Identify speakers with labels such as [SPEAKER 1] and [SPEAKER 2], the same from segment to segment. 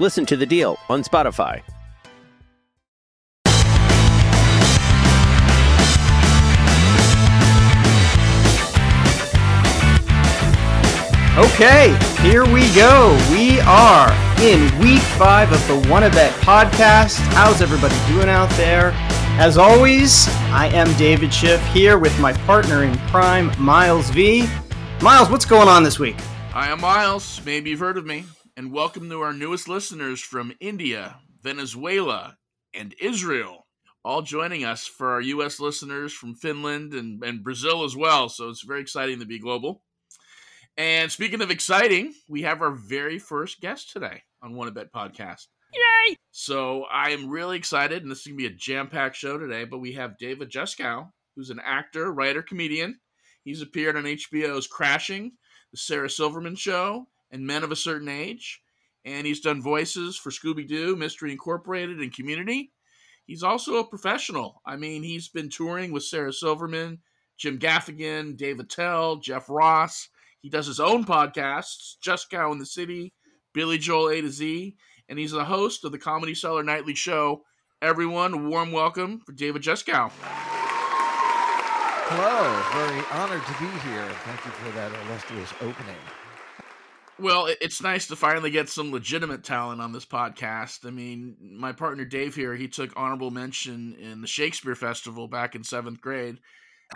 [SPEAKER 1] Listen to The Deal on Spotify.
[SPEAKER 2] Okay, here we go. We are in week five of the Won A Bet podcast. How's everybody doing out there? As always, I am David Schiff here with my partner in crime, Miles V. Miles, what's going on this week?
[SPEAKER 3] Hi, I'm Miles. Maybe you've heard of me. And welcome to our newest listeners from India, Venezuela, and Israel. All joining us for our U.S. listeners from Finland and, and Brazil as well. So it's very exciting to be global. And speaking of exciting, we have our very first guest today on One Bet podcast. Yay! So I am really excited, and this is going to be a jam packed show today. But we have David Juskow, who's an actor, writer, comedian. He's appeared on HBO's Crashing, The Sarah Silverman Show, and Men of a Certain Age. And he's done voices for Scooby Doo, Mystery Incorporated, and Community. He's also a professional. I mean, he's been touring with Sarah Silverman, Jim Gaffigan, Dave Attell, Jeff Ross. He does his own podcasts, Juskow in the City, Billy Joel A to Z, and he's the host of the Comedy Cellar Nightly Show. Everyone, warm welcome for David Juskow.
[SPEAKER 4] Hello, very honored to be here. Thank you for that illustrious opening.
[SPEAKER 3] Well, it's nice to finally get some legitimate talent on this podcast. I mean, my partner Dave here, he took honorable mention in the Shakespeare Festival back in seventh grade.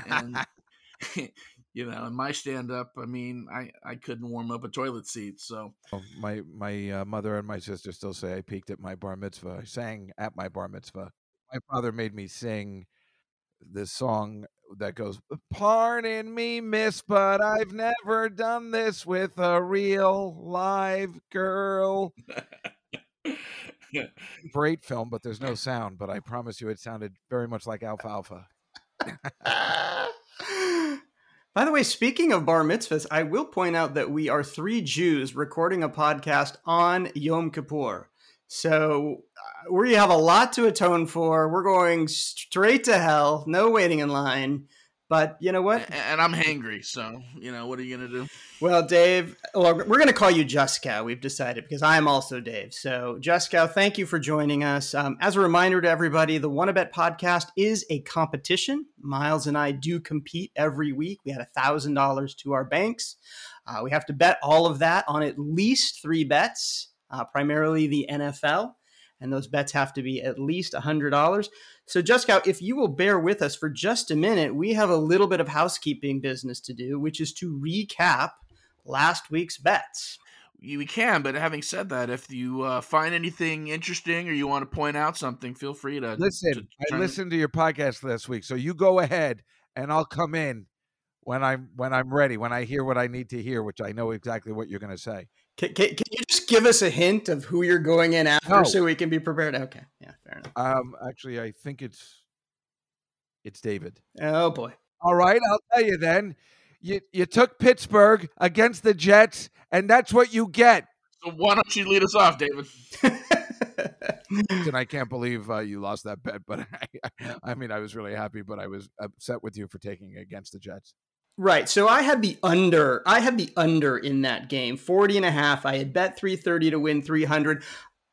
[SPEAKER 3] And, you know, in my stand up, I mean, I, I couldn't warm up a toilet seat. So,
[SPEAKER 4] Oh, My my uh, mother and my sister still say I peaked at my bar mitzvah. I sang at my bar mitzvah. My father made me sing this song that goes, "Pardon me, miss, but I've never done this with a real live girl." Great film, but there's no sound. But I promise you, it sounded very much like alfalfa.
[SPEAKER 2] By the way, speaking of bar mitzvahs, I will point out that we are three Jews recording a podcast on Yom Kippur. So uh, we have a lot to atone for. We're going straight to hell, no waiting in line. But you know what?
[SPEAKER 3] and I'm hangry. So, you know, what are you going to do?
[SPEAKER 2] Well, Dave, well, we're going to call you Juskow. We've decided because I'm also Dave. So, Juskow, thank you for joining us. Um, as a reminder to everybody, the Won A Bet podcast is a competition. Miles and I do compete every week. We had a thousand dollars to our banks. Uh, we have to bet all of that on at least three bets, uh, primarily the NFL, and those bets have to be at least hundred dollars. So, Juskow, if you will bear with us for just a minute, we have a little bit of housekeeping business to do, which is to recap last week's bets.
[SPEAKER 3] You we can, but having said that, if you uh, find anything interesting or you want to point out something, feel free to
[SPEAKER 4] Listen,
[SPEAKER 3] to
[SPEAKER 4] I listened to your podcast last week, so you go ahead, and I'll come in when I'm when I'm ready, when I hear what I need to hear, which I know exactly what you're going to say.
[SPEAKER 2] Can, can, can you just give us a hint of who you're going in after
[SPEAKER 4] No.
[SPEAKER 2] so we can be prepared? Okay, yeah, fair enough.
[SPEAKER 4] Um, actually, I think it's it's David.
[SPEAKER 2] Oh boy.
[SPEAKER 4] All right, I'll tell you then. You you took Pittsburgh against the Jets, and that's what you get.
[SPEAKER 3] So why don't you lead us off, David?
[SPEAKER 4] And I can't believe uh, you lost that bet, but I, I mean, I was really happy, but I was upset with you for taking against the Jets.
[SPEAKER 2] Right. So I had the under. I had the under in that game, 40 and a half. I had bet 330 to win 300.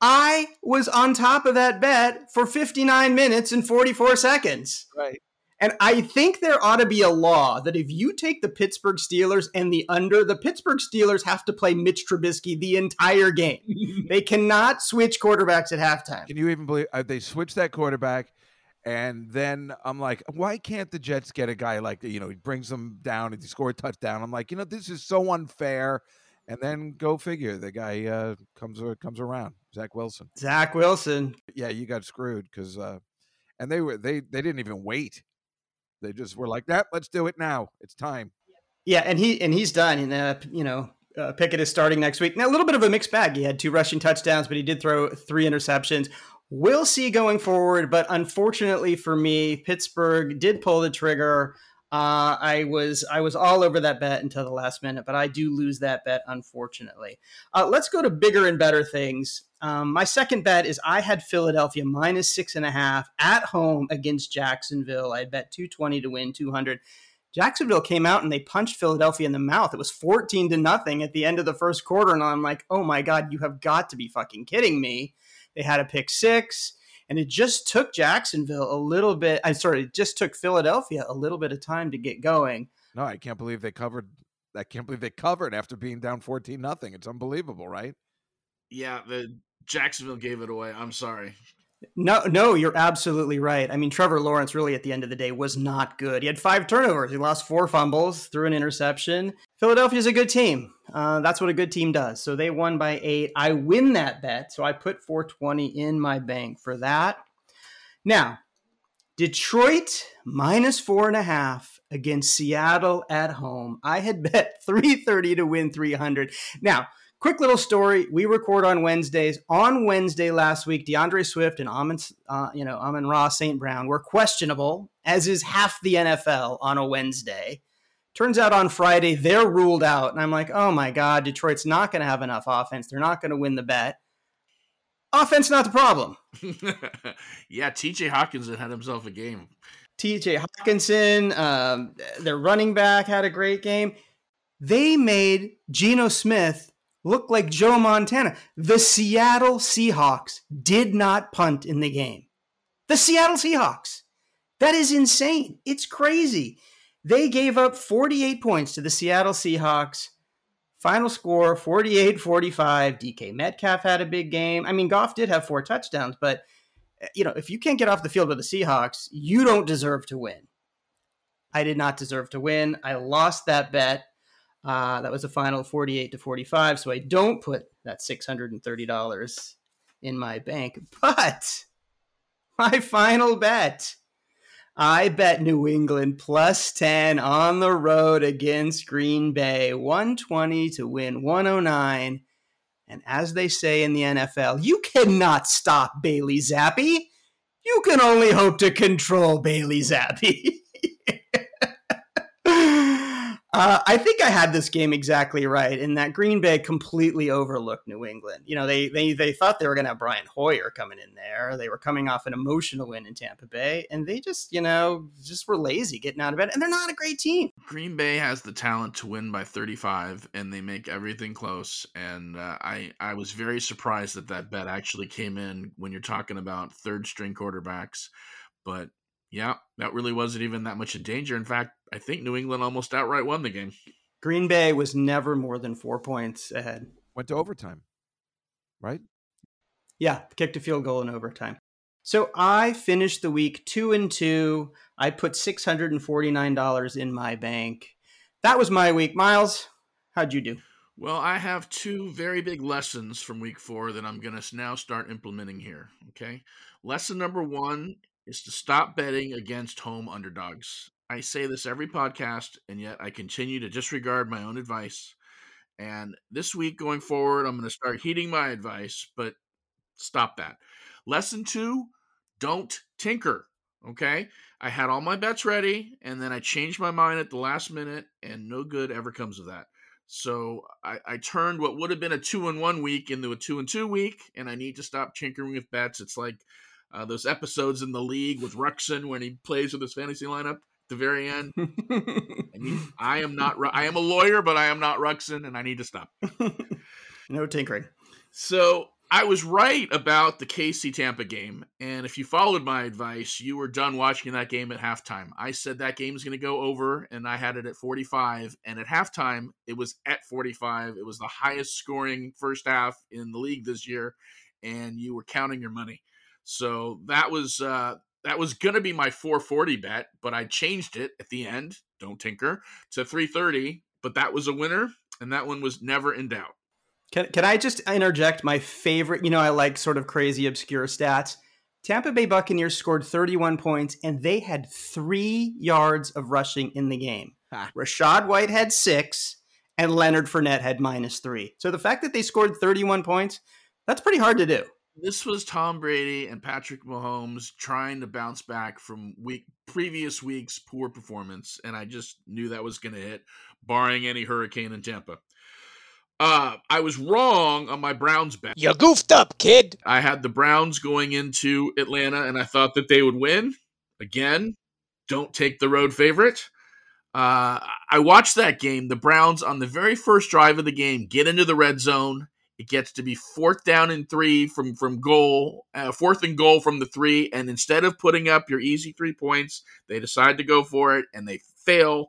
[SPEAKER 2] I was on top of that bet for 59 minutes and 44 seconds.
[SPEAKER 4] Right.
[SPEAKER 2] And I think there ought to be a law that if you take the Pittsburgh Steelers and the under, the Pittsburgh Steelers have to play Mitch Trubisky the entire game. they cannot switch quarterbacks at halftime.
[SPEAKER 4] Can you even believe uh, they switched that quarterback? And then I'm like, why can't the Jets get a guy like you know he brings them down and he score a touchdown? I'm like, you know, this is so unfair. And then go figure, the guy uh, comes comes around, Zach Wilson.
[SPEAKER 2] Zach Wilson.
[SPEAKER 4] Yeah, you got screwed because, uh, and they were they they didn't even wait. They just were like, that. let's do it now. It's time.
[SPEAKER 2] Yeah, and he and he's done. And uh, you know, uh, Pickett is starting next week. Now, a little bit of a mixed bag. He had two rushing touchdowns, but he did throw three interceptions. We'll see going forward, but unfortunately for me, Pittsburgh did pull the trigger. Uh, I was I was all over that bet until the last minute, but I do lose that bet unfortunately. Uh, let's go to bigger and better things. Um, my second bet is I had Philadelphia minus six and a half at home against Jacksonville. I bet two twenty to win two hundred. Jacksonville came out and they punched Philadelphia in the mouth. It was 14 to nothing at the end of the first quarter. And I'm like, oh my God, you have got to be fucking kidding me. They had a pick six. And it just took Jacksonville a little bit. I'm sorry, it just took Philadelphia a little bit of time to get going.
[SPEAKER 4] No, I can't believe they covered. I can't believe they covered after being down 14 nothing. It's unbelievable, right?
[SPEAKER 3] Yeah, the Jacksonville gave it away. I'm sorry.
[SPEAKER 2] No, no, you're absolutely right. I mean, Trevor Lawrence really at the end of the day was not good. He had five turnovers. He lost four fumbles, threw an interception. Philadelphia's a good team. Uh, that's what a good team does. So they won by eight. I win that bet. So I put 420 in my bank for that. Now, Detroit minus four and a half against Seattle at home. I had bet 330 to win 300. Now, quick little story. We record on Wednesdays. On Wednesday last week, D'Andre Swift and Amon, uh, you know, Amon-Ra St. Brown were questionable, as is half the NFL on a Wednesday. Turns out on Friday they're ruled out, and I'm like, oh my god, Detroit's not going to have enough offense. They're not going to win the bet. Offense not the problem.
[SPEAKER 3] yeah, T.J. Hockenson had himself a game.
[SPEAKER 2] T.J. Hockenson, um, their running back had a great game. They made Geno Smith look like Joe Montana. The Seattle Seahawks did not punt in the game. The Seattle Seahawks. That is insane. It's crazy. They gave up 48 points to the Seattle Seahawks. Final score 48 45. DK Metcalf had a big game. I mean, Goff did have four touchdowns, but eh, you know, if you can't get off the field with the Seahawks, you don't deserve to win. I did not deserve to win. I lost that bet. Uh, that was a final 48 to 45. So I don't put that $630 in my bank. But my final bet I bet New England plus 10 on the road against Green Bay, 120 to win 109. And as they say in the NFL, you cannot stop Bailey Zappe. You can only hope to control Bailey Zappe. Uh, I think I had this game exactly right in that Green Bay completely overlooked New England. You know, they they they thought they were going to have Brian Hoyer coming in there. They were coming off an emotional win in Tampa Bay, and they just you know just were lazy getting out of bed. And they're not a great team.
[SPEAKER 3] Green Bay has the talent to win by 35, and they make everything close. And uh, I I was very surprised that that bet actually came in when you're talking about third string quarterbacks, but yeah, that really wasn't even that much in danger. In fact, I think New England almost outright won the game.
[SPEAKER 2] Green Bay was never more than four points ahead.
[SPEAKER 4] Went to overtime, right?
[SPEAKER 2] Yeah, kicked a field goal in overtime. So I finished the week two and two. I put six hundred and forty nine dollars in my bank. That was my week. Miles, how'd you do?
[SPEAKER 3] Well, I have two very big lessons from week four that I'm going to now start implementing here. Okay. Lesson number one is to stop betting against home underdogs. I say this every podcast, and yet I continue to disregard my own advice. And this week going forward, I'm going to start heeding my advice, but stop that. Lesson two don't tinker. Okay. I had all my bets ready, and then I changed my mind at the last minute, and no good ever comes of that. So I, I, turned what would have been a two and one week into a two and two week, and I need to stop tinkering with bets. It's like uh, those episodes in the league with Ruxin when he plays with his fantasy lineup the very end. I, need, I am not. I am a lawyer, but I am not Ruxin, and I need to stop.
[SPEAKER 2] no tinkering.
[SPEAKER 3] So I was right about the KC Tampa game, and if you followed my advice, you were done watching that game at halftime. I said that game is going to go over, and I had it at 45. And at halftime, it was at 45. It was the highest scoring first half in the league this year, and you were counting your money. So that was uh, that was gonna be my 440 bet, but I changed it at the end. Don't tinker to 330, but that was a winner, and that one was never in doubt.
[SPEAKER 2] Can can I just interject my favorite? You know, I like sort of crazy obscure stats. Tampa Bay Buccaneers scored 31 points, and they had three yards of rushing in the game. Rachaad White had six, and Leonard Fournette had minus three. So the fact that they scored 31 points, that's pretty hard to do.
[SPEAKER 3] This was Tom Brady and Patrick Mahomes trying to bounce back from week previous week's poor performance, and I just knew that was going to hit, barring any hurricane in Tampa. Uh, I was wrong on my Browns bet.
[SPEAKER 5] You goofed up, kid.
[SPEAKER 3] I had the Browns going into Atlanta, and I thought that they would win. Again, don't take the road favorite. Uh, I watched that game. The Browns, on the very first drive of the game, get into the red zone. It gets to be fourth down and three from from goal, uh, fourth and goal from the three, and instead of putting up your easy three points, they decide to go for it and they fail.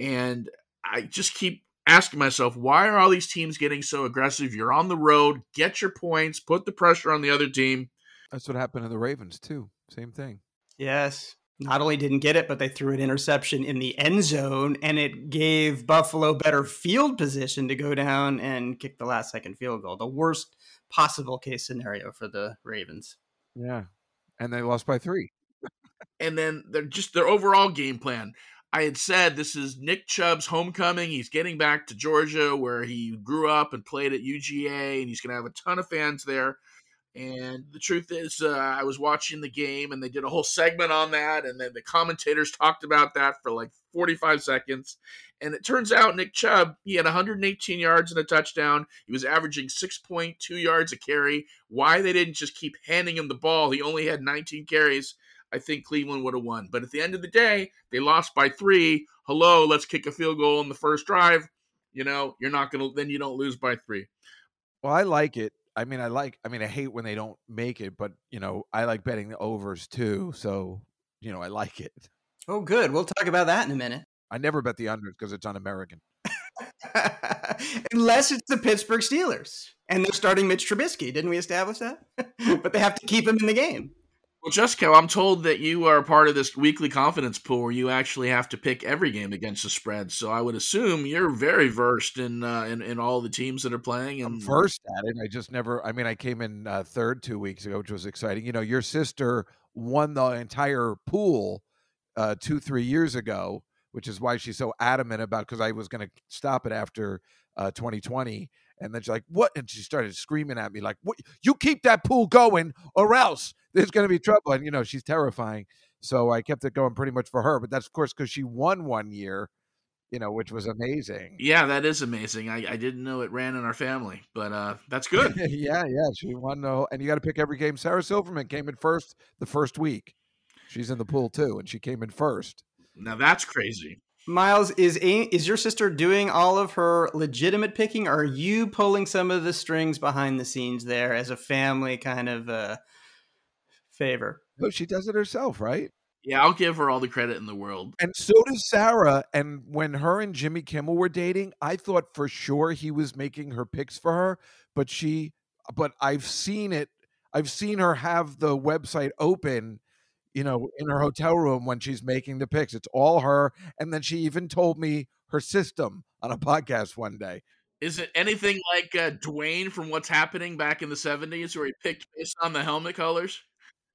[SPEAKER 3] And I just keep asking myself, why are all these teams getting so aggressive? You're on the road, get your points, put the pressure on the other team.
[SPEAKER 4] That's what happened to the Ravens too. Same thing.
[SPEAKER 2] Yes. Not only didn't get it, but they threw an interception in the end zone, and it gave Buffalo better field position to go down and kick the last second field goal. The worst possible case scenario for the Ravens.
[SPEAKER 4] Yeah. And they lost by three.
[SPEAKER 3] and then they're just their overall game plan. I had said this is Nick Chubb's homecoming. He's getting back to Georgia where he grew up and played at UGA, and he's going to have a ton of fans there. And the truth is, uh, I was watching the game and they did a whole segment on that. And then the commentators talked about that for like 45 seconds. And it turns out Nick Chubb, he had 118 yards and a touchdown. He was averaging 6.2 yards a carry. Why they didn't just keep handing him the ball? He only had 19 carries. I think Cleveland would have won. But at the end of the day, they lost by three. Hello, let's kick a field goal in the first drive. You know, you're not going to, then you don't lose by three.
[SPEAKER 4] Well, I like it I mean, I like. I mean, I hate when they don't make it, but you know, I like betting the overs too. So you know, I like it.
[SPEAKER 2] Oh, good. We'll talk about that in a minute.
[SPEAKER 4] I never bet the unders because it's un-American.
[SPEAKER 2] Unless it's the Pittsburgh Steelers and they're starting Mitch Trubisky. Didn't we establish that? but they have to keep him in the game.
[SPEAKER 3] Well, Juskow, I'm told that you are part of this weekly confidence pool where you actually have to pick every game against the spread. So I would assume you're very versed in uh, in, in all the teams that are playing. And
[SPEAKER 4] I'm versed at it. I just never. I mean, I came in uh, third two weeks ago, which was exciting. You know, your sister won the entire pool uh, two three years ago, which is why she's so adamant about because I was going to stop it after 2020 uh, and then she's like, "What?" And she started screaming at me like, "What? You keep that pool going, or else there's going to be trouble." And you know, she's terrifying. So I kept it going pretty much for her. But that's of course because she won one year, you know, which was amazing.
[SPEAKER 3] Yeah, that is amazing. I, I didn't know it ran in our family, but uh, that's good.
[SPEAKER 4] yeah, yeah, she won. No, and you got to pick every game. Sarah Silverman came in first the first week. She's in the pool too, and she came in first.
[SPEAKER 3] Now that's crazy.
[SPEAKER 2] Miles, is is your sister doing all of her legitimate picking? Or are you pulling some of the strings behind the scenes there as a family kind of uh, favor?
[SPEAKER 4] No, she does it herself, right?
[SPEAKER 3] Yeah, I'll give her all the credit in the world.
[SPEAKER 4] And so does Sarah. And when her and Jimmy Kimmel were dating, I thought for sure he was making her picks for her, but she, but I've seen it. I've seen her have the website open you know, in her hotel room when she's making the picks. It's all her. And then she even told me her system on a podcast one day.
[SPEAKER 3] Is it anything like uh, Dwayne from What's Happening back in the 70s where he picked based on the helmet colors?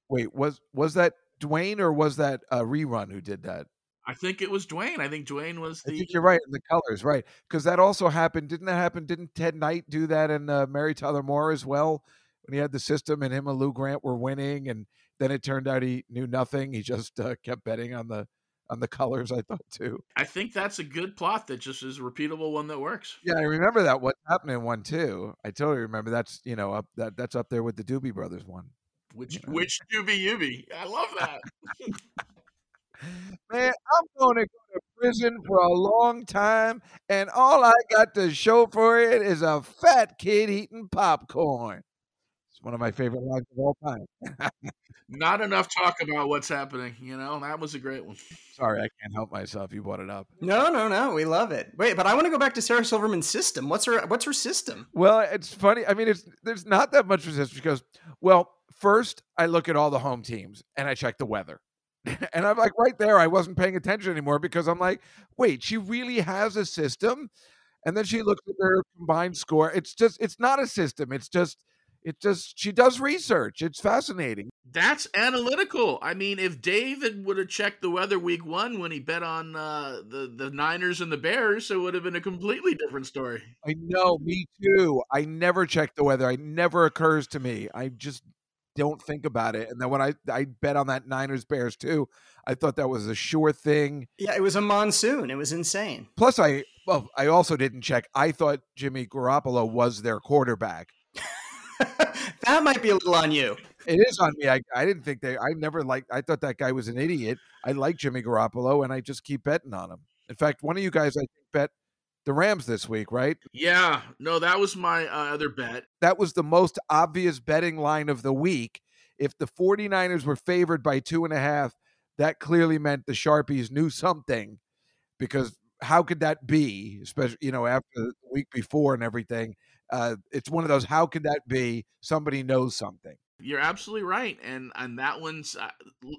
[SPEAKER 4] Wait, was was that Dwayne or was that a rerun who did that?
[SPEAKER 3] I think it was Dwayne. I think Dwayne was the.
[SPEAKER 4] I think you're right. In the colors, right? Because that also happened. Didn't that happen? Didn't Ted Knight do that and uh, Mary Tyler Moore as well? When he had the system and him and Lou Grant were winning, and then it turned out he knew nothing. He just uh, kept betting on the on the colors. I thought too.
[SPEAKER 3] I think that's a good plot that just is a repeatable one that works.
[SPEAKER 4] Yeah, I remember that. What's happening one too. I totally remember. That's you know up that that's up there with the Doobie Brothers one.
[SPEAKER 3] Which you know? which Doobie Ubi? I love that.
[SPEAKER 4] Man, I'm going to go to prison for a long time, and all I got to show for it is a fat kid eating popcorn. It's one of my favorite lines of all time.
[SPEAKER 3] Not enough talk about what's happening. You know, that was a great one.
[SPEAKER 4] Sorry, I can't help myself. You brought it up.
[SPEAKER 2] No, no, no. We love it. Wait, but I want to go back to Sarah Silverman's system. What's her What's her system?
[SPEAKER 4] Well, it's funny. I mean, it's there's not that much resistance because, well, first I look at all the home teams and I check the weather. and I'm like, right there, I wasn't paying attention anymore because I'm like, wait, she really has a system. And then she looks at their combined score. It's just, it's not a system. It's just It just she does research. It's fascinating.
[SPEAKER 3] That's analytical. I mean, if David would have checked the weather week one when he bet on uh, the the Niners and the Bears, it would have been a completely different story.
[SPEAKER 4] I know, me too. I never check the weather. It never occurs to me. I just don't think about it. And then when I I bet on that Niners Bears too, I thought that was a sure thing.
[SPEAKER 2] Yeah, it was a monsoon. It was insane.
[SPEAKER 4] Plus, I well, I also didn't check. I thought Jimmy Garoppolo was their quarterback.
[SPEAKER 2] that might be a little on you.
[SPEAKER 4] It is on me. I, I didn't think they. I never like. I thought that guy was an idiot. I like Jimmy Garoppolo, and I just keep betting on him. In fact, one of you guys, I think, bet the Rams this week, right?
[SPEAKER 3] Yeah. No, that was my uh, other bet.
[SPEAKER 4] That was the most obvious betting line of the week. If the 49ers were favored by two and a half, that clearly meant the Sharpies knew something because how could that be, especially, you know, after the week before and everything? Uh, it's one of those, how could that be? Somebody knows something.
[SPEAKER 3] You're absolutely right, and and that one's.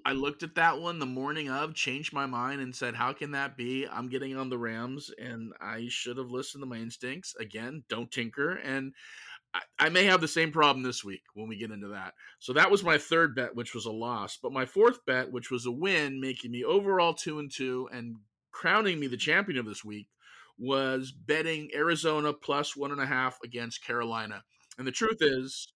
[SPEAKER 3] I looked at that one the morning of, changed my mind, and said, "How can that be? I'm getting on the Rams, and I should have listened to my instincts. Again, don't tinker." And I, I may have the same problem this week when we get into that. So that was my third bet, which was a loss. But my fourth bet, which was a win, making me overall two and two, and crowning me the champion of this week, was betting Arizona plus one and a half against Carolina. And the truth is,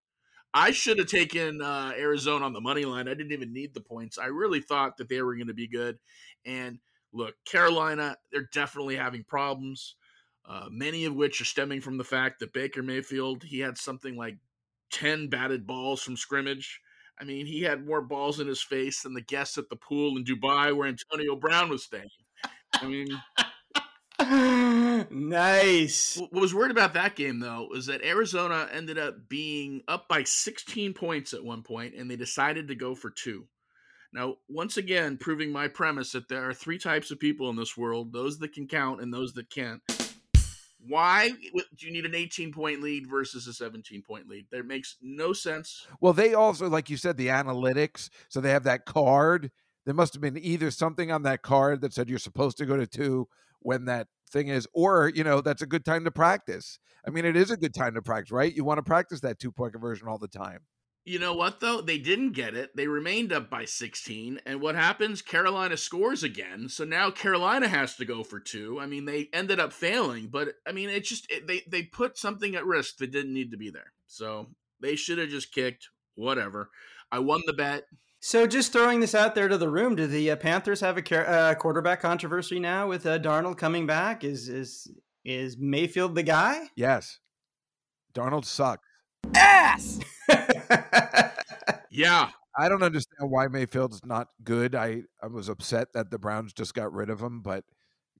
[SPEAKER 3] I should have taken uh, Arizona on the money line. I didn't even need the points. I really thought that they were going to be good. And look, Carolina, they're definitely having problems, uh, many of which are stemming from the fact that Baker Mayfield, he had something like 10 batted balls from scrimmage. I mean, he had more balls in his face than the guests at the pool in Dubai where Antonio Brown was staying. I mean,
[SPEAKER 2] nice.
[SPEAKER 3] What was worried about that game though was that Arizona ended up being up by 16 points at one point, and they decided to go for two. Now, once again, proving my premise that there are three types of people in this world: those that can count and those that can't. Why do you need an 18 point lead versus a 17 point lead? That makes no sense.
[SPEAKER 4] Well, they also, like you said, the analytics. So they have that card. There must have been either something on that card that said you're supposed to go to two when that thing is, or, you know, that's a good time to practice. I mean, it is a good time to practice, right? You want to practice that two point conversion all the time.
[SPEAKER 3] You know what, though? They didn't get it. They remained up by 16. And what happens? Carolina scores again. So now Carolina has to go for two. I mean, they ended up failing, but I mean, it just, it, they, they put something at risk that didn't need to be there. So they should have just kicked, whatever. I won the bet.
[SPEAKER 2] So, just throwing this out there to the room, do the uh, Panthers have a uh, quarterback controversy now with uh, Darnold coming back? Is is is Mayfield the guy?
[SPEAKER 4] Yes, Darnold sucks.
[SPEAKER 3] Ass. yeah,
[SPEAKER 4] I don't understand why Mayfield's not good. I I was upset that the Browns just got rid of him, but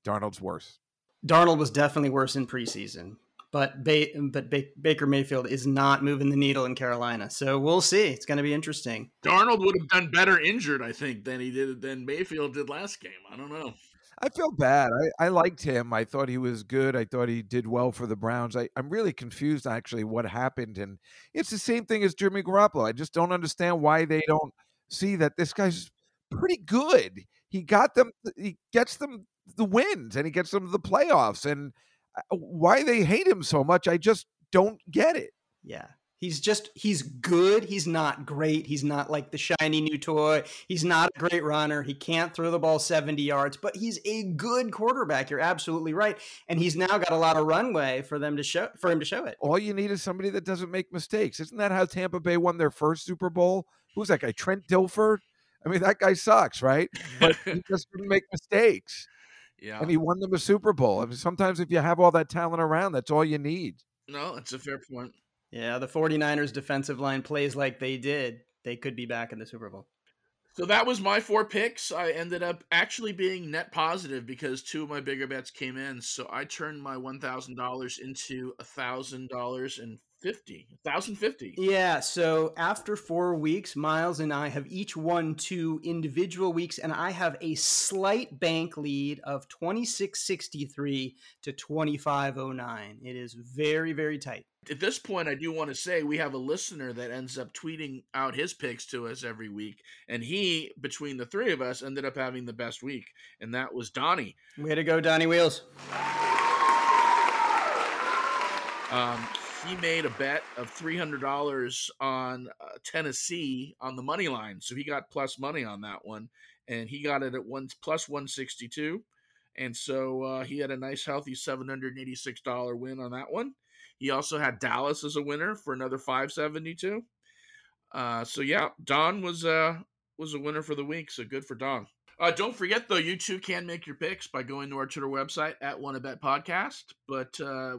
[SPEAKER 4] Darnold's worse.
[SPEAKER 2] Darnold was definitely worse in preseason but ba- but ba- Baker Mayfield is not moving the needle in Carolina. So we'll see. It's going to be interesting.
[SPEAKER 3] Darnold would have done better injured, I think, than he did than Mayfield did last game. I don't know.
[SPEAKER 4] I feel bad. I, I liked him. I thought he was good. I thought he did well for the Browns. I, I'm really confused actually what happened. And it's the same thing as Jimmy Garoppolo. I just don't understand why they don't see that this guy's pretty good. He got them he gets them the wins and he gets them to the playoffs. And Uh, why they hate him so much, I just don't get it.
[SPEAKER 2] Yeah. He's just he's good. He's not great. He's not like the shiny new toy. He's not a great runner. He can't throw the ball 70 yards, but he's a good quarterback. You're absolutely right. And he's now got a lot of runway for them to show for him to show it.
[SPEAKER 4] All you need is somebody that doesn't make mistakes. Isn't that how Tampa Bay won their first Super Bowl? Who's that guy? Trent Dilfer? I mean, that guy sucks, right? But he just didn't make mistakes.
[SPEAKER 3] Yeah.
[SPEAKER 4] And he won them a Super Bowl. I mean, sometimes if you have all that talent around, that's all you need.
[SPEAKER 3] No, that's a fair point.
[SPEAKER 2] Yeah, the 49ers defensive line plays like they did. They could be back in the Super Bowl.
[SPEAKER 3] So that was my four picks. I ended up actually being net positive because two of my bigger bets came in. So I turned my one thousand dollars into a thousand dollars and fifty, thousand fifty.
[SPEAKER 2] Yeah. So after four weeks, Miles and I have each won two individual weeks, and I have a slight bank lead of twenty six sixty three to twenty five oh nine. It is very very tight.
[SPEAKER 3] At this point, I do want to say we have a listener that ends up tweeting out his picks to us every week, and he, between the three of us, ended up having the best week, and that was Donnie.
[SPEAKER 2] Way to go, Donnie Wheels.
[SPEAKER 3] Um, he made a bet of three hundred dollars on uh, Tennessee on the money line, so he got plus money on that one, and he got it at one plus one sixty two, and so uh, he had a nice healthy seven hundred eighty six dollar win on that one. He also had Dallas as a winner for another five seventy two. Uh, so yeah, Don was uh was a winner for the week, so good for Don. Uh, don't forget though, you too can make your picks by going to our Twitter website at One Bet Podcast. But uh,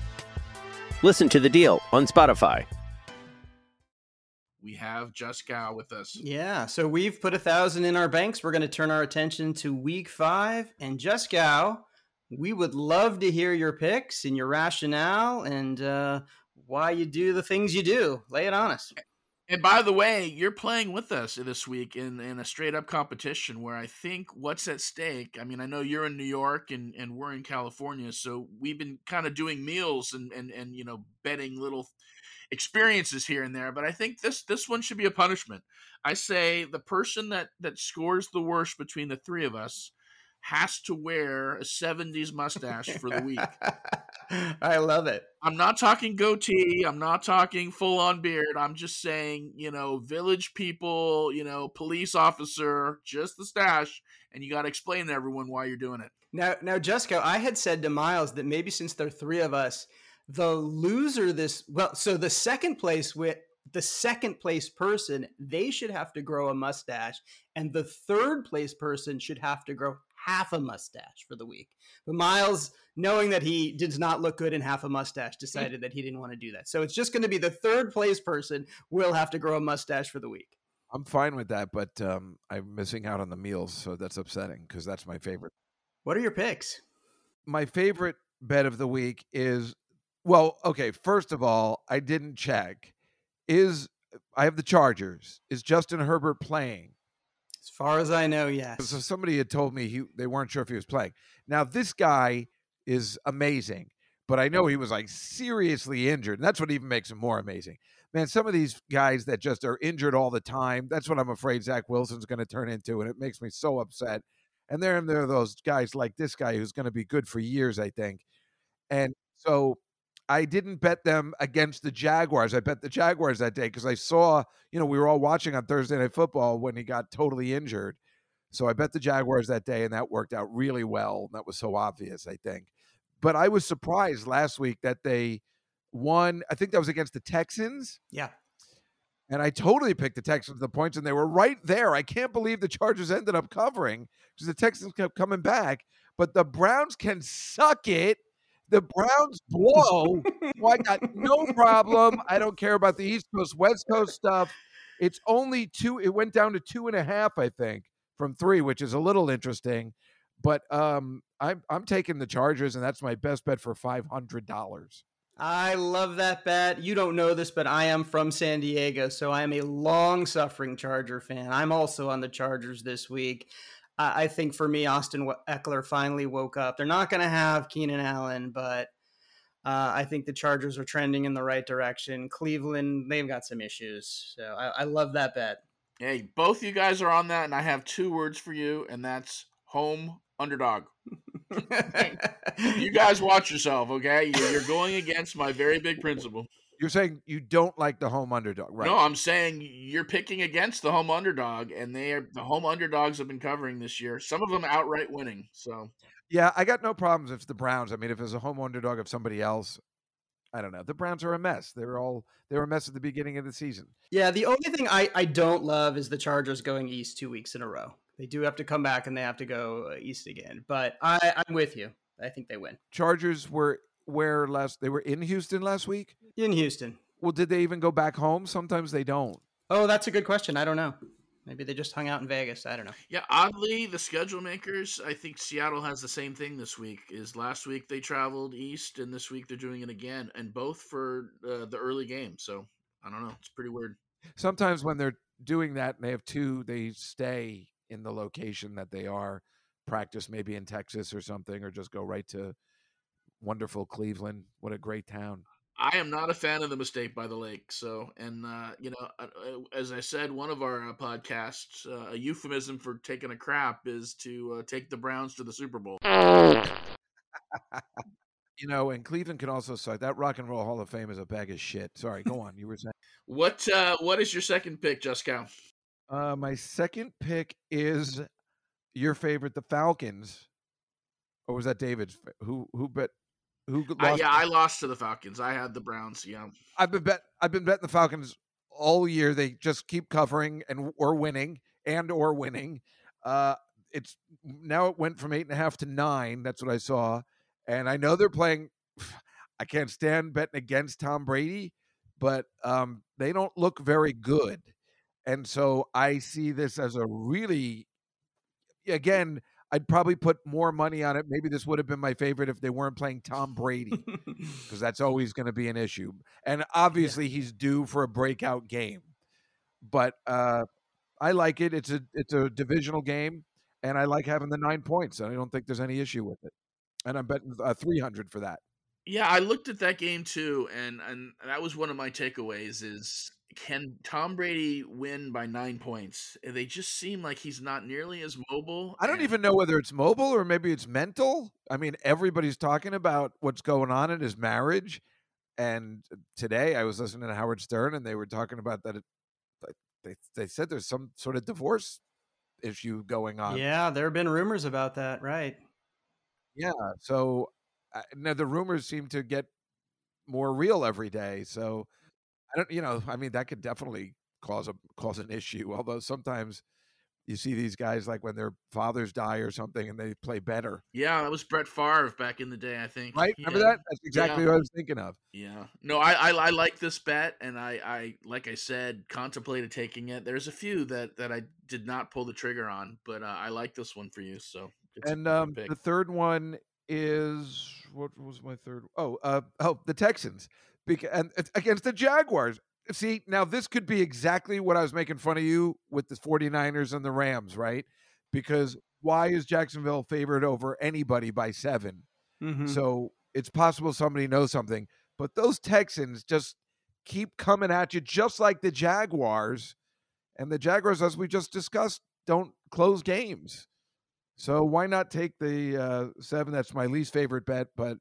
[SPEAKER 1] Listen to The Deal on Spotify.
[SPEAKER 3] We have Juskow with us.
[SPEAKER 2] Yeah, so we've put a thousand in our banks. We're going to turn our attention to week five. And Juskow, we would love to hear your picks and your rationale and uh, why you do the things you do. Lay it on us.
[SPEAKER 3] And by the way, you're playing with us this week in, in a straight up competition where I think what's at stake. I mean, I know you're in New York and, and we're in California, so we've been kind of doing meals and, and, and you know betting little experiences here and there. But I think this this one should be a punishment. I say the person that that scores the worst between the three of us has to wear a 70s mustache for the week.
[SPEAKER 2] I love it.
[SPEAKER 3] I'm not talking goatee. I'm not talking full on beard. I'm just saying, you know, village people, you know, police officer, just the stash. And you got to explain to everyone why you're doing it.
[SPEAKER 2] Now, now, Juskow, I had said to Miles that maybe since there are three of us, the loser this well, so the second place with the second place person, they should have to grow a mustache, and the third place person should have to grow half a mustache for the week. But Miles, knowing that he did not look good in half a mustache, decided that he didn't want to do that. So it's just going to be the third place person will have to grow a mustache for the week.
[SPEAKER 4] I'm fine with that, but um, I'm missing out on the meals, so that's upsetting because that's my favorite.
[SPEAKER 2] What are your picks?
[SPEAKER 4] My favorite bet of the week is well, okay. First of all, I didn't check. Is I have the Chargers. Is Justin Herbert playing?
[SPEAKER 2] As far as I know, yes.
[SPEAKER 4] So somebody had told me he they weren't sure if he was playing. Now this guy is amazing, but I know he was like seriously injured, and that's what even makes him more amazing. Man, some of these guys that just are injured all the time, that's what I'm afraid Zach Wilson's going to turn into, and it makes me so upset. And there, there are those guys like this guy who's going to be good for years, I think. And so I didn't bet them against the Jaguars. I bet the Jaguars that day because I saw, you know, we were all watching on Thursday Night Football when he got totally injured. So I bet the Jaguars that day, and that worked out really well. That was so obvious, I think. But I was surprised last week that they won. I think that was against the Texans.
[SPEAKER 2] Yeah.
[SPEAKER 4] And I totally picked the Texans the points, and they were right there. I can't believe the Chargers ended up covering because the Texans kept coming back. But the Browns can suck it. The Browns blow. I got no problem. I don't care about the East Coast, West Coast stuff. It's only two. It went down to two and a half, I think, from three, which is a little interesting. But um, I'm I'm taking the Chargers, and that's my best bet for five hundred dollars.
[SPEAKER 2] I love that bet. You don't know this, but I am from San Diego, so I am a long suffering Charger fan. I'm also on the Chargers this week. Uh, I think for me, Austin Ekeler finally woke up. They're not going to have Keenan Allen, but uh, I think the Chargers are trending in the right direction. Cleveland, they've got some issues. So I, I love that bet.
[SPEAKER 3] Hey, both you guys are on that, and I have two words for you, and that's home underdog. you guys watch yourself, okay? You're going against my very big principle.
[SPEAKER 4] You're saying you don't like the home underdog, right?
[SPEAKER 3] No, I'm saying you're picking against the home underdog, and they are the home underdogs have been covering this year. Some of them outright winning. So
[SPEAKER 4] yeah, I got no problems if the Browns. I mean, if it's a home underdog of somebody else, I don't know. The Browns are a mess. They're all they were a mess at the beginning of the season.
[SPEAKER 2] Yeah, the only thing I, I don't love is the Chargers going east two weeks in a row. They do have to come back and they have to go uh, east again. But I, I'm with you. I think they win.
[SPEAKER 4] Chargers were where last they were in Houston last week?
[SPEAKER 2] In Houston.
[SPEAKER 4] Well, did they even go back home? Sometimes they don't.
[SPEAKER 2] Oh, that's a good question. I don't know. Maybe they just hung out in Vegas. I don't know.
[SPEAKER 3] Yeah, oddly, the schedule makers, I think Seattle has the same thing this week. Is last week they traveled east, and this week they're doing it again, and both for uh, the early game. So I don't know. It's pretty weird.
[SPEAKER 4] Sometimes when they're doing that and they have two, they stay in the location that they are, practice maybe in Texas or something, or just go right to wonderful Cleveland. What a great town.
[SPEAKER 3] I am not a fan of the mistake by the lake. So, and uh, you know, uh, uh, as I said, one of our uh, podcasts, uh, a euphemism for taking a crap is to uh, take the Browns to the Super Bowl.
[SPEAKER 4] you know, and Cleveland can also say that Rock and Roll Hall of Fame is a bag of shit. Sorry, go on. You were saying
[SPEAKER 3] what? What is your second pick, Juskow?
[SPEAKER 4] Uh, my second pick is your favorite, the Falcons. Or was that David's? Who who bet who
[SPEAKER 3] yeah, I lost to the Falcons. I had the Browns. Yeah,
[SPEAKER 4] I've been bet. I've been betting the Falcons all year. They just keep covering and or winning and or winning. Uh, it's now it went from eight and a half to nine. That's what I saw, and I know they're playing. I can't stand betting against Tom Brady, but um, they don't look very good, and so I see this as a really, again, I'd probably put more money on it. Maybe this would have been my favorite if they weren't playing Tom Brady, because that's always going to be an issue. And obviously, yeah. he's due for a breakout game. But uh, I like it. It's a it's a divisional game, and I like having the nine points. And I don't think there's any issue with it. And I'm betting uh, three hundred for that.
[SPEAKER 3] Yeah, I looked at that game too, and and that was one of my takeaways. Is can Tom Brady win by nine points? They just seem like he's not nearly as mobile.
[SPEAKER 4] I don't and... even know whether it's mobile or maybe it's mental. I mean, everybody's talking about what's going on in his marriage. And today I was listening to Howard Stern and they were talking about that. It, they, they said there's some sort of divorce issue going on.
[SPEAKER 2] Yeah, there have been rumors about that, right?
[SPEAKER 4] Yeah. So uh, now the rumors seem to get more real every day. So I don't, you know, I mean, that could definitely cause a cause an issue. Although sometimes you see these guys like when their fathers die or something and they play better.
[SPEAKER 3] Yeah, that was Brett Favre back in the day, I think.
[SPEAKER 4] Right? Remember that? That's exactly yeah. what I was thinking of.
[SPEAKER 3] Yeah. No, I, I, I like this bet, and I I like I said contemplated taking it. There's a few that that I did not pull the trigger on, but uh, I like this one for you. So
[SPEAKER 4] and um, the third one is what was my third? Oh, uh, oh, the Texans and against the Jaguars. See, now this could be exactly what I was making fun of you with the 49ers and the Rams, right? Because why is Jacksonville favored over anybody by 7 mm-hmm. So it's possible somebody knows something, but those Texans just keep coming at you just like the Jaguars. And the Jaguars, as we just discussed, don't close games. So why not take the uh, seven? That's my least favorite bet, but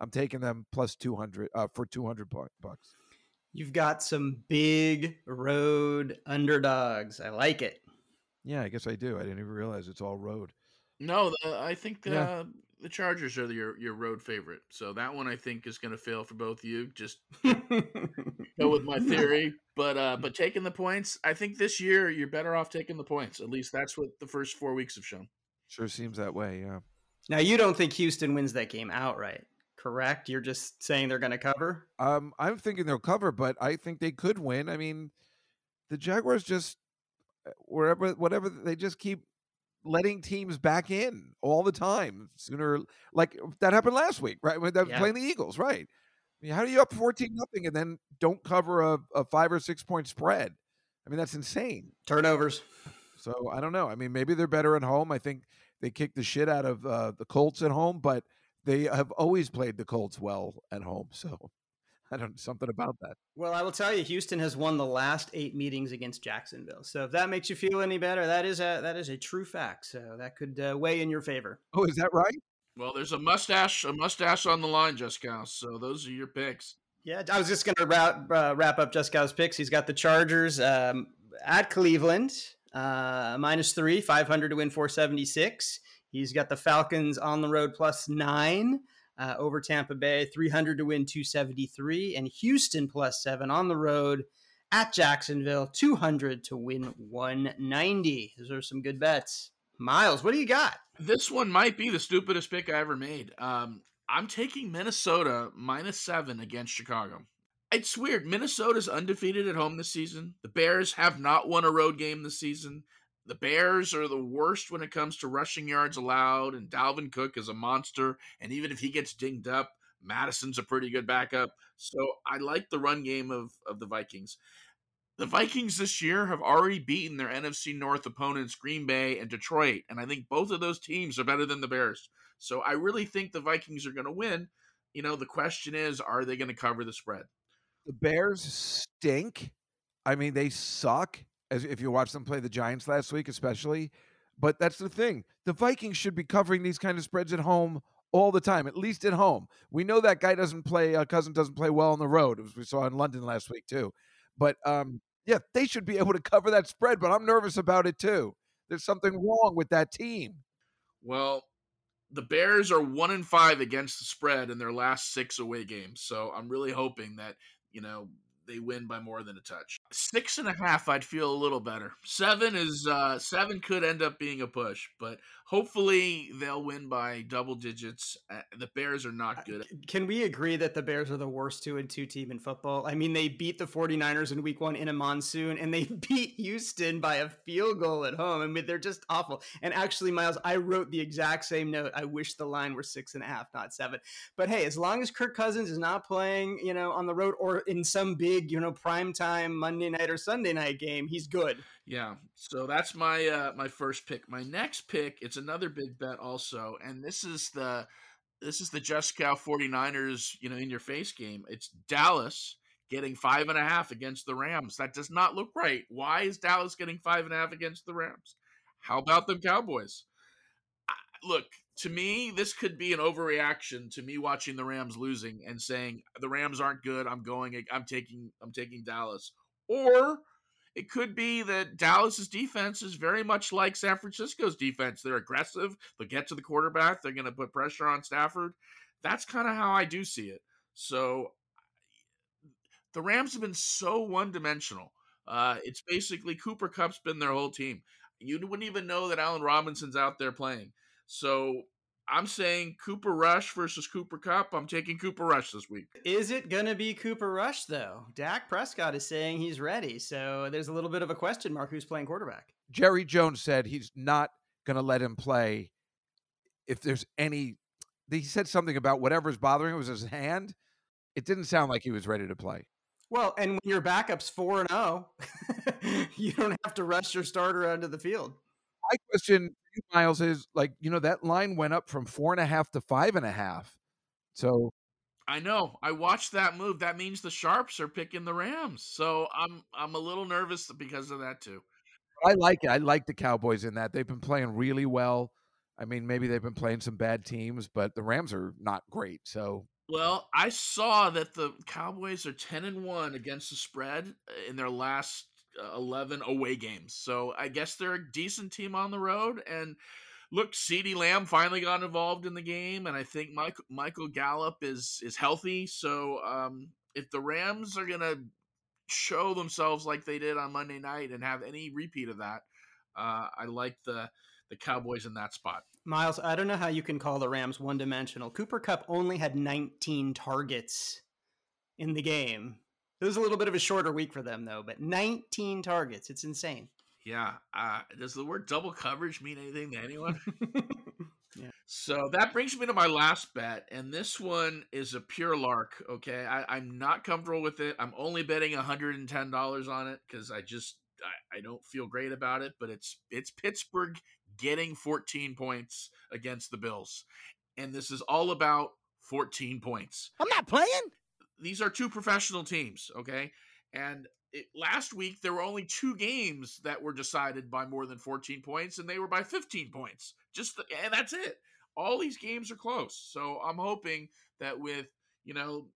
[SPEAKER 4] I'm taking them plus 200 uh, for 200 bucks.
[SPEAKER 2] You've got some big road underdogs. I like it.
[SPEAKER 4] Yeah, I guess I do. I didn't even realize it's all road.
[SPEAKER 3] No, the, I think the yeah. the Chargers are the, your your road favorite. So that one I think is going to fail for both of you. Just go with my theory, but uh, but taking the points, I think this year you're better off taking the points. At least that's what the first four weeks have shown.
[SPEAKER 4] Sure seems that way. Yeah.
[SPEAKER 2] Now you don't think Houston wins that game outright? Correct? You're just saying they're going to cover?
[SPEAKER 4] Um, I'm thinking they'll cover, but I think they could win. I mean, the Jaguars just uh, wherever whatever they just keep letting teams back in all the time. Sooner, like that happened last week, right? When they yeah. playing the Eagles, right? I mean, how do you up fourteen nothing and then don't cover a, a five or six point spread? I mean, that's insane.
[SPEAKER 2] Turnovers.
[SPEAKER 4] So I don't know. I mean, maybe they're better at home. I think they kicked the shit out of uh, the Colts at home, but they have always played the Colts well at home. So I don't something about that.
[SPEAKER 2] Well, I will tell you, Houston has won the last eight meetings against Jacksonville. So if that makes you feel any better, that is a that is a true fact. So that could uh, weigh in your favor.
[SPEAKER 4] Oh, is that right?
[SPEAKER 3] Well, there's a mustache, a mustache on the line, Juskow. So those are your picks.
[SPEAKER 2] Yeah, I was just going to wrap uh, wrap up Juskow's picks. He's got the Chargers um, at Cleveland, uh, minus three, five hundred to win four seventy six. He's got the Falcons on the road plus nine. uh, over Tampa Bay, 300 to win 273, and Houston plus seven on the road at Jacksonville, 200 to win 190. Those are some good bets. Miles, what do you got?
[SPEAKER 3] This one might be the stupidest pick I ever made. Um, I'm taking Minnesota minus seven against Chicago. It's weird. Minnesota's undefeated at home this season. The Bears have not won a road game this season. The Bears are the worst when it comes to rushing yards allowed, and Dalvin Cook is a monster. And even if he gets dinged up, Mattison's a pretty good backup. So I like the run game of, of the Vikings. The Vikings this year have already beaten their NFC North opponents, Green Bay and Detroit. And I think both of those teams are better than the Bears. So I really think the Vikings are going to win. You know, the question is, are they going to cover the spread?
[SPEAKER 4] The Bears stink. I mean, they suck. As if you watch them play the Giants last week, especially. But that's the thing. The Vikings should be covering these kind of spreads at home all the time, at least at home. We know that guy doesn't play. Uh, Cousin doesn't play well on the road, as we saw in London last week too. But um, yeah, they should be able to cover that spread. But I'm nervous about it too. There's something wrong with that team.
[SPEAKER 3] Well, the Bears are one in five against the spread in their last six away games. So I'm really hoping that you know they win by more than a touch. Six and a half, I'd feel a little better. Seven is uh, seven could end up being a push, but hopefully they'll win by double digits. Uh, the Bears are not good.
[SPEAKER 2] Can we agree that the Bears are the worst two and two team in football? I mean, they beat the 49ers in week one in a monsoon, and they beat Houston by a field goal at home. I mean, they're just awful. And actually, Miles, I wrote the exact same note. I wish the line were six and a half, not seven. But hey, as long as Kirk Cousins is not playing, you know, on the road or in some big, you know, prime time Monday night or Sunday night game, he's good.
[SPEAKER 3] Yeah. So that's my uh my first pick. My next pick, it's another big bet also, and this is the this is the Juskow 49ers, you know, in your face game. It's Dallas getting five and a half against the Rams. That does not look right. Why is Dallas getting five and a half against the Rams? How about them Cowboys? I, look, to me, this could be an overreaction to me watching the Rams losing and saying the Rams aren't good. I'm going. I'm taking. I'm taking Dallas. Or it could be that Dallas's defense is very much like San Francisco's defense. They're aggressive. They'll get to the quarterback. They're going to put pressure on Stafford. That's kind of how I do see it. So the Rams have been so one dimensional. Uh, it's basically Cooper Kupp's been their whole team. You wouldn't even know that Allen Robinson's out there playing. So I'm saying Cooper Rush versus Cooper Kupp. I'm taking Cooper Rush this week.
[SPEAKER 2] Is it going to be Cooper Rush, though? Dak Prescott is saying he's ready. So there's a little bit of a question mark who's playing quarterback.
[SPEAKER 4] Jerry Jones said he's not going to let him play if there's any. He said something about whatever's bothering him was his hand. It didn't sound like he was ready to play.
[SPEAKER 2] Well, and when your backup's 4 and 0, you don't have to rush your starter onto the field.
[SPEAKER 4] My question Miles is like, you know, that line went up from four and a half to five and a half. So
[SPEAKER 3] I know. I watched that move. That means the sharps are picking the Rams. So I'm I'm a little nervous because of that too.
[SPEAKER 4] I like it. I like the Cowboys in that. They've been playing really well. I mean, maybe they've been playing some bad teams, but the Rams are not great. So
[SPEAKER 3] well, I saw that the Cowboys are 10 and 1 against the spread in their last uh, 11 away games. So I guess they're a decent team on the road. And look, CeeDee Lamb finally got involved in the game, and I think Mike, Michael Gallup is is healthy. So um, if the Rams are gonna show themselves like they did on Monday night and have any repeat of that, uh, I like the the Cowboys in that spot.
[SPEAKER 2] Miles, I don't know how you can call the Rams one dimensional. Cooper Kupp only had 19 targets in the game. It was a little bit of a shorter week for them, though, but 19 targets. It's insane.
[SPEAKER 3] Yeah. Uh, does the word double coverage mean anything to anyone? yeah. So that brings me to my last bet, and this one is a pure lark. Okay, I, am not comfortable with it. I'm only betting $110 on it because I just I, I don't feel great about it. But it's it's Pittsburgh getting 14 points against the Bills, and this is all about 14 points.
[SPEAKER 6] I'm not playing
[SPEAKER 3] these are two professional teams, okay? And it, last week there were only two games that were decided by more than 14 points, and they were by 15 points. Just the, and that's it. All these games are close. So I'm hoping that with you know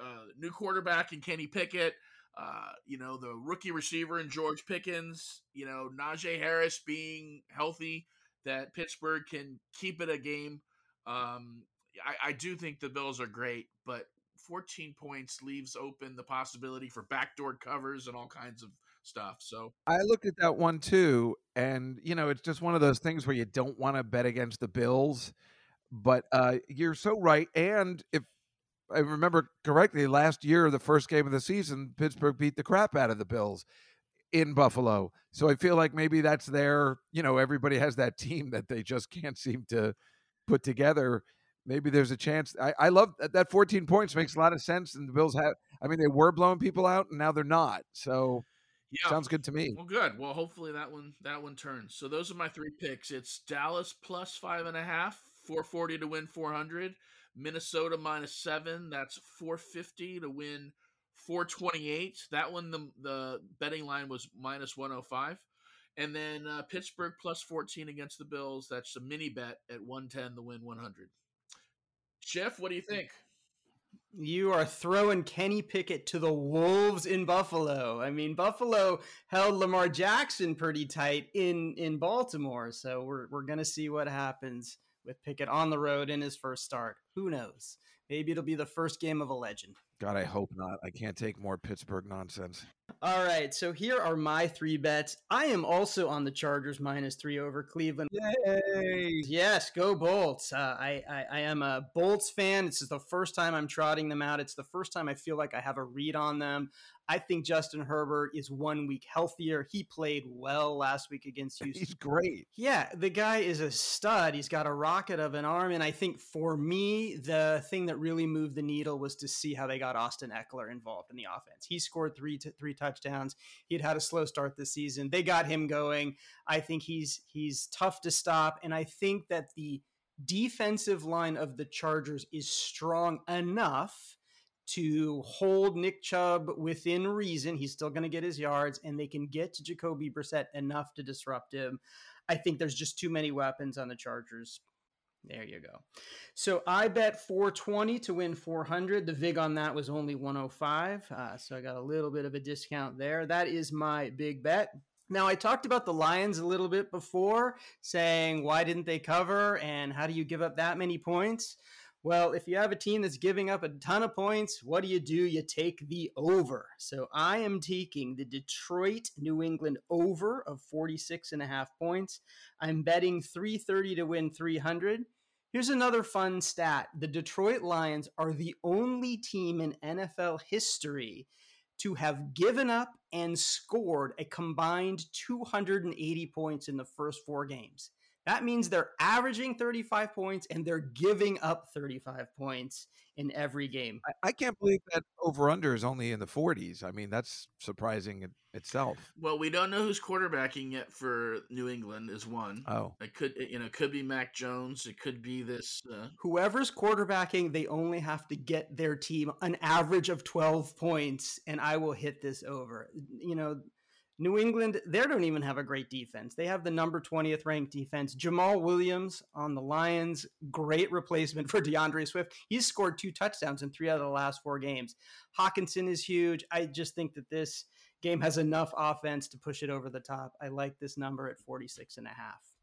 [SPEAKER 3] uh, new quarterback and Kenny Pickett, uh, you know the rookie receiver and George Pickens, you know Najee Harris being healthy, that Pittsburgh can keep it a game. Um, I, I do think the Bills are great, but 14 points leaves open the possibility for backdoor covers and all kinds of stuff. So
[SPEAKER 4] I looked at that one too, and you know, it's just one of those things where you don't want to bet against the Bills, but uh, you're so right. And if I remember correctly, last year, the first game of the season, Pittsburgh beat the crap out of the Bills in Buffalo. So I feel like maybe that's their, you know, everybody has that team that they just can't seem to put together. Maybe there's a chance. I, I love that, that 14 points makes a lot of sense. And the Bills have, I mean, they were blowing people out and now they're not. So
[SPEAKER 3] yeah,
[SPEAKER 4] sounds good to me.
[SPEAKER 3] Well, good. Well, hopefully that one that one turns. So those are my three picks. It's Dallas plus five and a half, 440 to win 400. Minnesota minus seven. That's 450 to win 428. That one, the, the betting line was minus 105. And then uh, Pittsburgh plus 14 against the Bills. That's a mini bet at 110 to win 100. Jeff, what do you think?
[SPEAKER 2] You are throwing Kenny Pickett to the Wolves in Buffalo. I mean, Buffalo held Lamar Jackson pretty tight in in Baltimore, so we're we're gonna see what happens with Pickett on the road in his first start. Who knows? Maybe it'll be the first game of a legend.
[SPEAKER 4] God, I hope not. I can't take more Pittsburgh nonsense.
[SPEAKER 2] All right, so here are my three bets. I am also on the Chargers minus three over Cleveland.
[SPEAKER 4] Yay!
[SPEAKER 2] Yes, go Bolts. Uh, I, I, I am a Bolts fan. This is the first time I'm trotting them out. It's the first time I feel like I have a read on them. I think Justin Herbert is one week healthier. He played well last week against Houston.
[SPEAKER 4] He's great.
[SPEAKER 2] Yeah, the guy is a stud. He's got a rocket of an arm. And I think for me, the thing that really moved the needle was to see how they got Austin Ekeler involved in the offense. He scored three t- three touchdowns. He had had a slow start this season. They got him going. I think he's he's tough to stop. And I think that the defensive line of the Chargers is strong enough to hold Nick Chubb within reason. He's still going to get his yards, and they can get to Jacoby Brissett enough to disrupt him. I think there's just too many weapons on the Chargers. There you go. So I bet 420 to win 400. The VIG on that was only 105. Uh, so I got a little bit of a discount there. That is my big bet. Now, I talked about the Lions a little bit before, saying why didn't they cover and how do you give up that many points? Well, if you have a team that's giving up a ton of points, what do you do? You take the over. So I am taking the Detroit New England over of 46 and a half points. I'm betting 330 to win 300. Here's another fun stat. The Detroit Lions are the only team in NFL history to have given up and scored a combined 280 points in the first four games. That means they're averaging 35 points and they're giving up 35 points in every game.
[SPEAKER 4] I, I can't believe that over under is only in the 40s. I mean, that's surprising in itself.
[SPEAKER 3] Well, we don't know who's quarterbacking yet for New England is one.
[SPEAKER 4] Oh,
[SPEAKER 3] it could you know it could be Mac Jones. It could be this. Uh...
[SPEAKER 2] Whoever's quarterbacking, they only have to get their team an average of 12 points, and I will hit this over. You know New England, they don't even have a great defense. They have the number 20th ranked defense. Jamaal Williams on the Lions, great replacement for D'Andre Swift. He's scored two touchdowns in three out of the last four games. Hockenson is huge. I just think that this game has enough offense to push it over the top. I like this number at 46 and a half.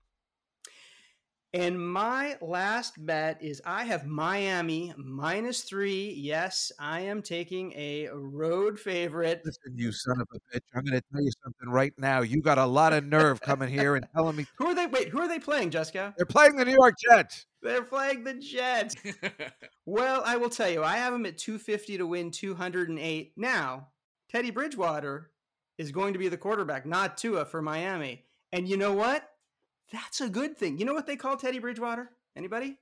[SPEAKER 2] And my last bet is I have Miami minus three. Yes, I am taking a road favorite.
[SPEAKER 4] Listen, you son of a bitch. I'm going to tell you something right now. You got a lot of nerve coming here and telling me.
[SPEAKER 2] who are they? Wait, who are they playing, Jessica?
[SPEAKER 4] They're playing the New York Jets.
[SPEAKER 2] They're playing the Jets. well, I will tell you, I have them at 250 to win 208. Now, Teddy Bridgewater is going to be the quarterback, not Tua for Miami. And you know what? That's a good thing. You know what they call Teddy Bridgewater? Anybody?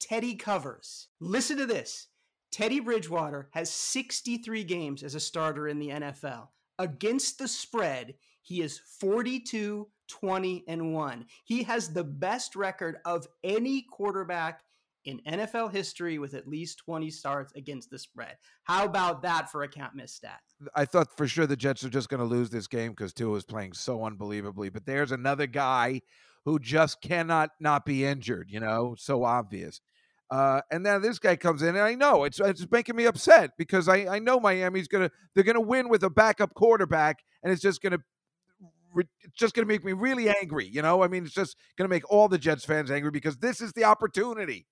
[SPEAKER 2] Teddy covers. Listen to this. Teddy Bridgewater has 63 games as a starter in the NFL. Against the spread, he is 42, 20, and 1. He has the best record of any quarterback in NFL history with at least 20 starts against the spread. How about that for a can't miss stat?
[SPEAKER 4] I thought for sure the Jets are just going to lose this game because Tua is playing so unbelievably. But there's another guy who just cannot not be injured, you know, so obvious. Uh, and then this guy comes in, and I know it's it's making me upset because I, I know Miami's gonna they're gonna win with a backup quarterback, and it's just gonna it's just gonna make me really angry. You know, I mean, it's just gonna make all the Jets fans angry because this is the opportunity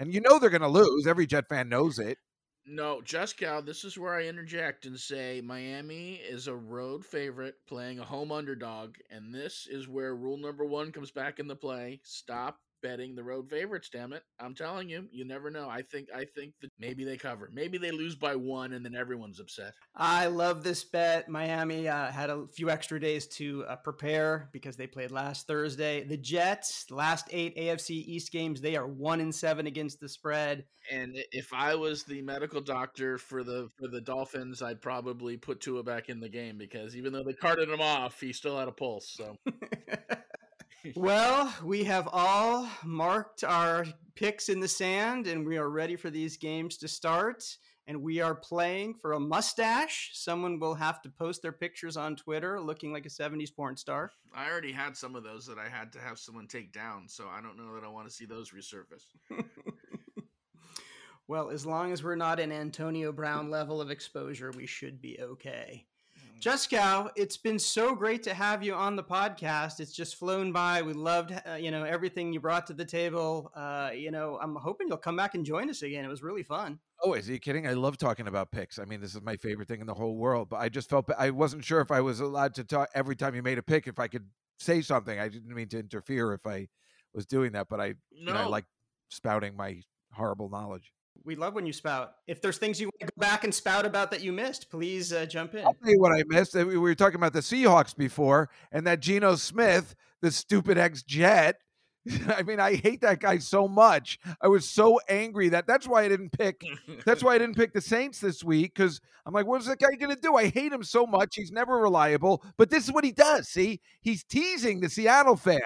[SPEAKER 4] and you know they're going to lose. Every Jet fan knows it.
[SPEAKER 3] No, Juskow, this is where I interject and say Miami is a road favorite playing a home underdog, and this is where rule number one comes back into play. Stop betting the road favorites. Damn it! I'm telling you, you never know. I think I think that maybe they cover. Maybe they lose by one, and then everyone's upset.
[SPEAKER 2] I love this bet. Miami uh, had a few extra days to uh, prepare because they played last Thursday. The Jets, last eight AFC East games, they are one in seven against the spread.
[SPEAKER 3] And if I was the medical doctor for the for the Dolphins, I'd probably put Tua back in the game because even though they carted him off, he still had a pulse. So.
[SPEAKER 2] well, we have all marked our picks in the sand and we are ready for these games to start. And we are playing for a mustache. Someone will have to post their pictures on Twitter looking like a 70s porn star.
[SPEAKER 3] I already had some of those that I had to have someone take down, so I don't know that I want to see those resurface.
[SPEAKER 2] well, as long as we're not in Antonio Brown level of exposure, we should be okay. Juskow, it's been so great to have you on the podcast. It's just flown by. We loved, uh, you know, everything you brought to the table. Uh, you know, I'm hoping you'll come back and join us again. It was really fun.
[SPEAKER 4] Oh, is he kidding? I love talking about picks. I mean, this is my favorite thing in the whole world. But I just felt I wasn't sure if I was allowed to talk every time you made a pick. If I could say something, I didn't mean to interfere if I was doing that. But I, no. you know, I like spouting my horrible knowledge
[SPEAKER 2] we love when you spout. If there's things you want to go back and spout about that you missed, please uh, jump in.
[SPEAKER 4] I'll tell you what I missed. We were talking about the Seahawks before, and that Geno Smith, the stupid ex Jet. I mean, I hate that guy so much. I was so angry that that's why I didn't pick. that's why I didn't pick the Saints this week because I'm like, what's that guy going to do? I hate him so much. He's never reliable. But this is what he does. See, he's teasing the Seattle fans.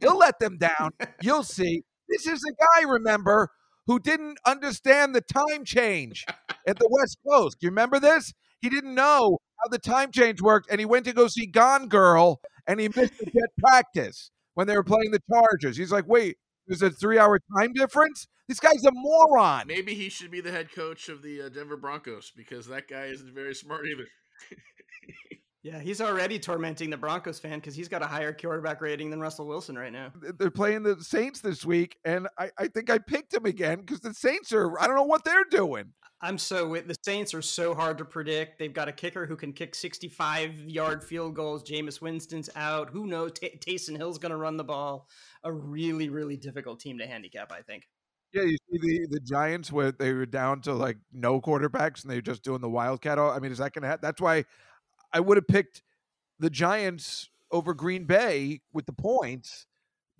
[SPEAKER 4] He'll let them down. You'll see. This is a guy, remember, who didn't understand the time change at the West Coast. You remember this? He didn't know how the time change worked, and he went to go see Gone Girl, and he missed the jet practice when they were playing the Chargers. He's like, wait, there's a three-hour time difference. This guy's a moron.
[SPEAKER 3] Maybe he should be the head coach of the uh, Denver Broncos because that guy isn't very smart either.
[SPEAKER 2] Yeah, he's already tormenting the Broncos fan because he's got a higher quarterback rating than Russell Wilson right now.
[SPEAKER 4] They're playing the Saints this week, and I, I think I picked him again because the Saints are, I don't know what they're doing.
[SPEAKER 2] I'm so with the Saints are so hard to predict. They've got a kicker who can kick 65 yard field goals. Jameis Winston's out. Who knows? T- Taysom Hill's going to run the ball. A really, really difficult team to handicap, I think.
[SPEAKER 4] Yeah, you see the the Giants where they were down to like no quarterbacks and they're just doing the wildcat. I mean, is that going to happen? That's why I would have picked the Giants over Green Bay with the points,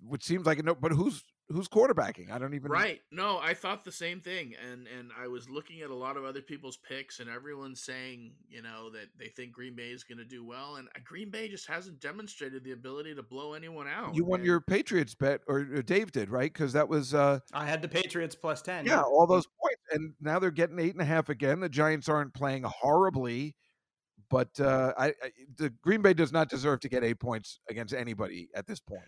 [SPEAKER 4] which seems like a no. But who's who's quarterbacking? I don't even
[SPEAKER 3] right. No, I thought the same thing, and and I was looking at a lot of other people's picks, and everyone's saying you know that they think Green Bay is going to do well, and uh, Green Bay just hasn't demonstrated the ability to blow anyone out.
[SPEAKER 4] You won
[SPEAKER 3] and,
[SPEAKER 4] your Patriots bet, or Dave did, right? Because that was uh
[SPEAKER 2] I had the Patriots plus ten.
[SPEAKER 4] Yeah, all those points, and now they're getting eight and a half again. The Giants aren't playing horribly. But uh, I, I, the Green Bay does not deserve to get eight points against anybody at this point.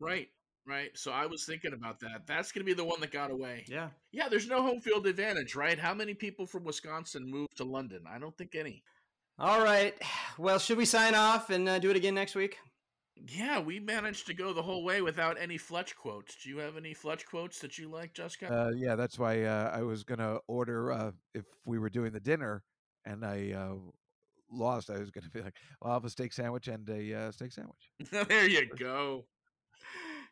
[SPEAKER 3] Right, right. So I was thinking about that. That's going to be the one that got away.
[SPEAKER 2] Yeah,
[SPEAKER 3] yeah. There's no home field advantage, right? How many people from Wisconsin moved to London? I don't think any.
[SPEAKER 2] All right. Well, should we sign off and uh, do it again next week?
[SPEAKER 3] Yeah, we managed to go the whole way without any Fletch quotes. Do you have any Fletch quotes that you like, Jessica?
[SPEAKER 4] Uh, yeah, that's why uh, I was gonna order uh, if we were doing the dinner, and I uh, lost, I was going to be like, well, I'll have a steak sandwich and a uh, steak sandwich.
[SPEAKER 3] there you go.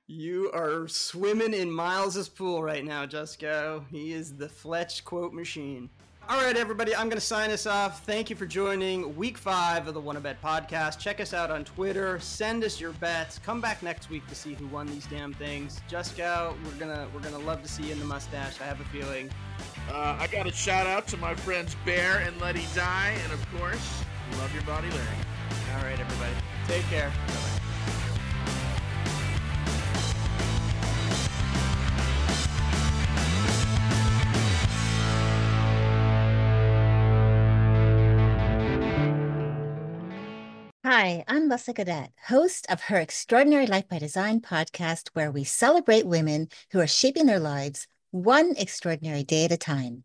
[SPEAKER 2] You are swimming in Miles's pool right now, Juskow. He is the Fletch quote machine. All right, everybody, I'm going to sign us off. Thank you for joining week five of the Won A Bet podcast. Check us out on Twitter. Send us your bets. Come back next week to see who won these damn things. Juskow, we're gonna we're gonna love to see you in the mustache. I have a feeling.
[SPEAKER 3] Uh, I got a shout out to my friends Bear and Letty Die, and of course, love your body, Larry.
[SPEAKER 2] All right, everybody, take care. Bye-bye.
[SPEAKER 6] Hi, I'm Leslie Cadet, host of Her Extraordinary Life by Design podcast, where we celebrate women who are shaping their lives one extraordinary day at a time.